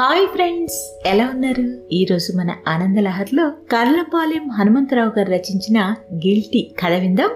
Hi friends ఎలా ఉన్నారు? ఈరోజు మన ఆనందలహర్లో కర్లపాలెం హనుమంతరావు గారు రచించిన గిల్టీ కథ విందాం.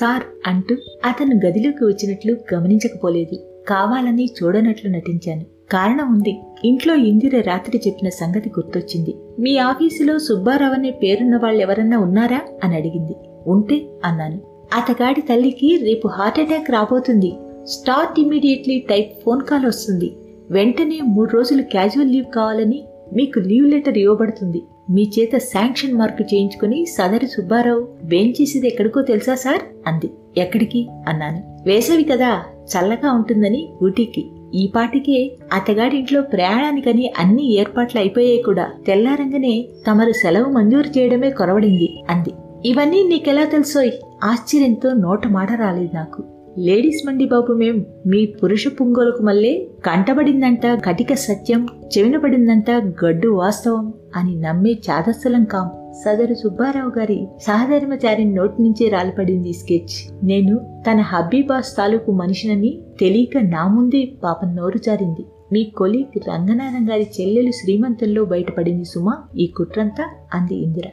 సార్ అంటూ అతను గదిలోకి వచ్చినట్లు గమనించకపోలేదు. కావాలని చూడనట్లు నటించాను. కారణం ఉంది. ఇంట్లో ఇందిర రాత్రి చెప్పిన సంగతి గుర్తొచ్చింది. మీ ఆఫీసులో సుబ్బారావు అనే పేరున్న వాళ్ళెవరన్నా ఉన్నారా? అని అడిగింది. ఉంటే అన్నాను. అతగాడి తల్లికి రేపు హార్ట్ అటాక్ రాబోతుంది. Start immediately type phone call వస్తుంది. వెంటనే మూడు రోజులు క్యాజువల్ లీవ్ కావాలని మీకు లీవ్ లెటర్ ఇవ్వబడుతుంది. మీ చేత శాంక్షన్ మార్కు చేయించుకుని సదరి సుబ్బారావు చేసేది ఎక్కడికో తెలుసా సార్? అంది. ఎక్కడికి? అన్నాను. వేసవి కదా చల్లగా ఉంటుందని ఊటీకి. ఈ పాటికే అతగాడింట్లో ప్రయాణానికని అన్ని ఏర్పాట్లు అయిపోయాయి కూడా. తెల్లారంగానే తమరు సెలవు మంజూరు చేయడమే కొరవడింది అంది. ఇవన్నీ నీకెలా తెలుసోయ్? ఆశ్చర్యంతో నోట మాట రాలేదు నాకు. లేడీస్ మండి బాబు మేం మీ పురుష పుంగోలకు మళ్ళీ కంటబడిందంట కటిక సత్యం చెవినపడిందంట గడ్డు వాస్తవం అని నమ్మే చాదస్సలం కాం. సదరు సుబ్బారావు గారి సహధర్మచారి నోటి నుంచే రాలిపడింది ఈ స్కెచ్. నేను తన హబ్బీబాస్ తాలూకు మనిషినని తెలియక నా ముందే పాపం నోరు జారింది. మీ కొలీగ్ రంగనాథం గారి చెల్లెలు శ్రీమంతంలో బయటపడింది సుమా ఈ కుట్రంతా అంది ఇందిర.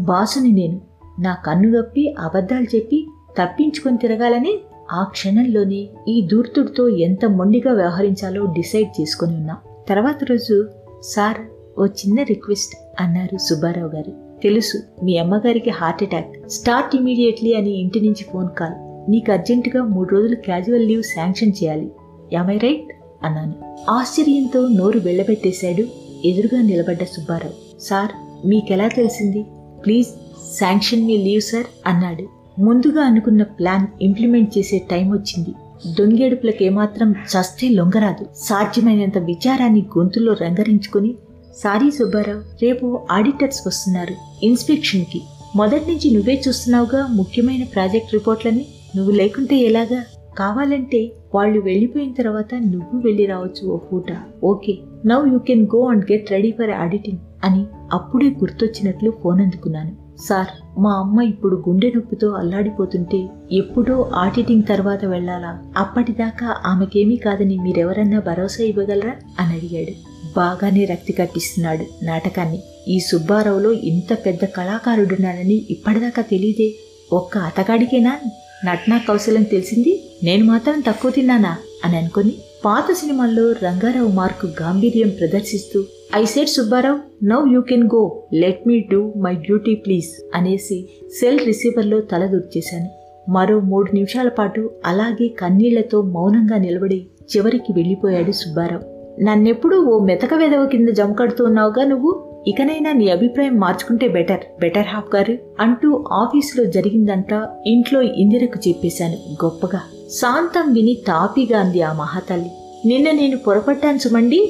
బాసుని నేను నా కన్నుగప్పి అబద్ధాలు చెప్పి తప్పించుకొని తిరగాలని ఆ క్షణంలోనే ఈ దూర్తుడితో ఎంత మొండిగా వ్యవహరించాలో డిసైడ్ చేసుకుని ఉన్నా. తర్వాత రోజు సార్ ఓ చిన్న రిక్వెస్ట్ అన్నారు సుబ్బారావు గారు. తెలుసు మీ అమ్మగారికి హార్ట్ అటాక్. స్టార్ట్ ఇమీడియట్లీ అని ఇంటి నుంచి ఫోన్ కాల్. నీకు అర్జెంటుగా మూడు రోజులు క్యాజువల్ లీవ్ శాంక్షన్ చేయాలి. యామై రైట్ అన్నాను. ఆశ్చర్యంతో నోరు వెళ్ళబెట్టేశాడు ఎదురుగా నిలబడ్డ సుబ్బారావు. సార్ మీకెలా తెలిసింది? Please sanction me leave sir అన్నాడు. ముందుగా అనుకున్న ప్లాన్ ఇంప్లిమెంట్ చేసే టైం వచ్చింది. దొంగేడుపులకేమాత్రం చస్తే లొంగరాదు. సాధ్యమైనంత విచారాన్ని గొంతులో రంగరించుకుని సారీ సుబ్బారావు రేపు ఆడిటర్స్ వస్తున్నారు ఇన్స్పెక్షన్కి మొదటి నుంచి నువ్వే చూస్తున్నావుగా ముఖ్యమైన ప్రాజెక్ట్ రిపోర్ట్లని. నువ్వు లేకుంటే ఎలాగా? కావాలంటే వాళ్ళు వెళ్ళిపోయిన తర్వాత నువ్వు వెళ్ళి రావచ్చు ఓ పూట. Okay now you can go and get ready for auditing అని అప్పుడే గుర్తొచ్చినట్లు ఫోన్ అందుకున్నాను. సార్ మా అమ్మ ఇప్పుడు గుండె నొప్పితో అల్లాడిపోతుంటే ఎప్పుడో ఆడిటింగ్ తర్వాత వెళ్ళాలా అప్పటిదాకా ఆమెకేమీ కాదని మీరెవరన్నా భరోసా ఇవ్వగలరా? అని అడిగాడు. బాగానే రక్తి కట్టిస్తున్నాడు నాటకాన్ని. ఈ సుబ్బారావులో ఇంత పెద్ద కళాకారుడున్నానని ఇప్పటిదాకా తెలియదే ఒక్క అతగాడికేనా నటనా కౌశలం తెలిసింది? నేను మాత్రం తక్కువ తిన్నానా? అని అనుకుని పాత సినిమాల్లో రంగారావు మార్కు గాంభీర్యం ప్రదర్శిస్తూ I said Subbarao now you can go let me do my duty please అనేసి సెల్ రిసీవర్లో తల దూర్చేశాను. మరో మూడు నిమిషాల పాటు అలాగే కన్నీళ్ళతో మౌనంగా నిలబడి చివరికి వెళ్ళిపోయాడు సుబ్బారావు. నన్నెప్పుడు ఓ మెతక వెదవ కింద జమకడుతూ ఉన్నావుగా నువ్వు? ఇకనైనా నీ అభిప్రాయం మార్చుకుంటే బెటర్ బెటర్ హాఫ్ గారు అంటూ ఆఫీసులో జరిగిందంతా ఇంట్లో ఇందిరకు చెప్పేశాను గొప్పగా. శాంతం విని తాపీగా అంది ఆ మహాతల్లి. నిన్న నేను పొరపట్టాను సుమండి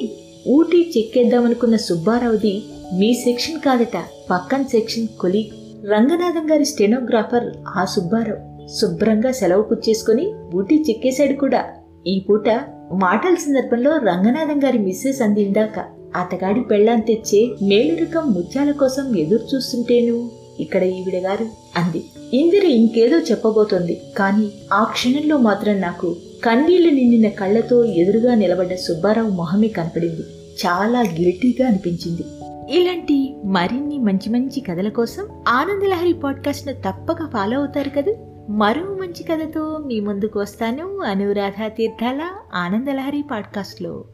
ఊటీ చెక్కేద్దామనుకున్న సుబ్బారావుది మీ సెక్షన్ కాదట పక్కన సెక్షన్ కొలి. రంగనాథం గారి స్టెనోగ్రాఫర్ ఆ సుబ్బారావు. శుభ్రంగా సెలవు పుచ్చేసుకుని ఊటీ చెక్కేశాడు కూడా. ఈ పూట మాటల సందర్భంలో రంగనాథం గారి మిస్సెస్ అందిందాక అతగాడి పెళ్ళాం తెచ్చే మేలురకం ముత్యాల కోసం ఎదురు చూస్తుంటేను? ఇక్కడ ఈవిడ గారు అంది. ఇందిర ఇంకేదో చెప్పబోతోంది. కానీ ఆ క్షణంలో మాత్రం నాకు కన్నీళ్ళు నిండిన కళ్ళతో ఎదురుగా నిలబడ్డ సుబ్బారావు మొహమే కనపడింది. చాలా గిల్టీగా అనిపించింది. ఇలాంటి మరిన్ని మంచి మంచి కథల కోసం ఆనందలహరి పాడ్కాస్ట్ను తప్పక ఫాలో అవుతారు కదా. మరో మంచి కథతో మీ ముందుకు వస్తాను. అనురాధ తీర్థాల ఆనందలహరి పాడ్కాస్ట్లో.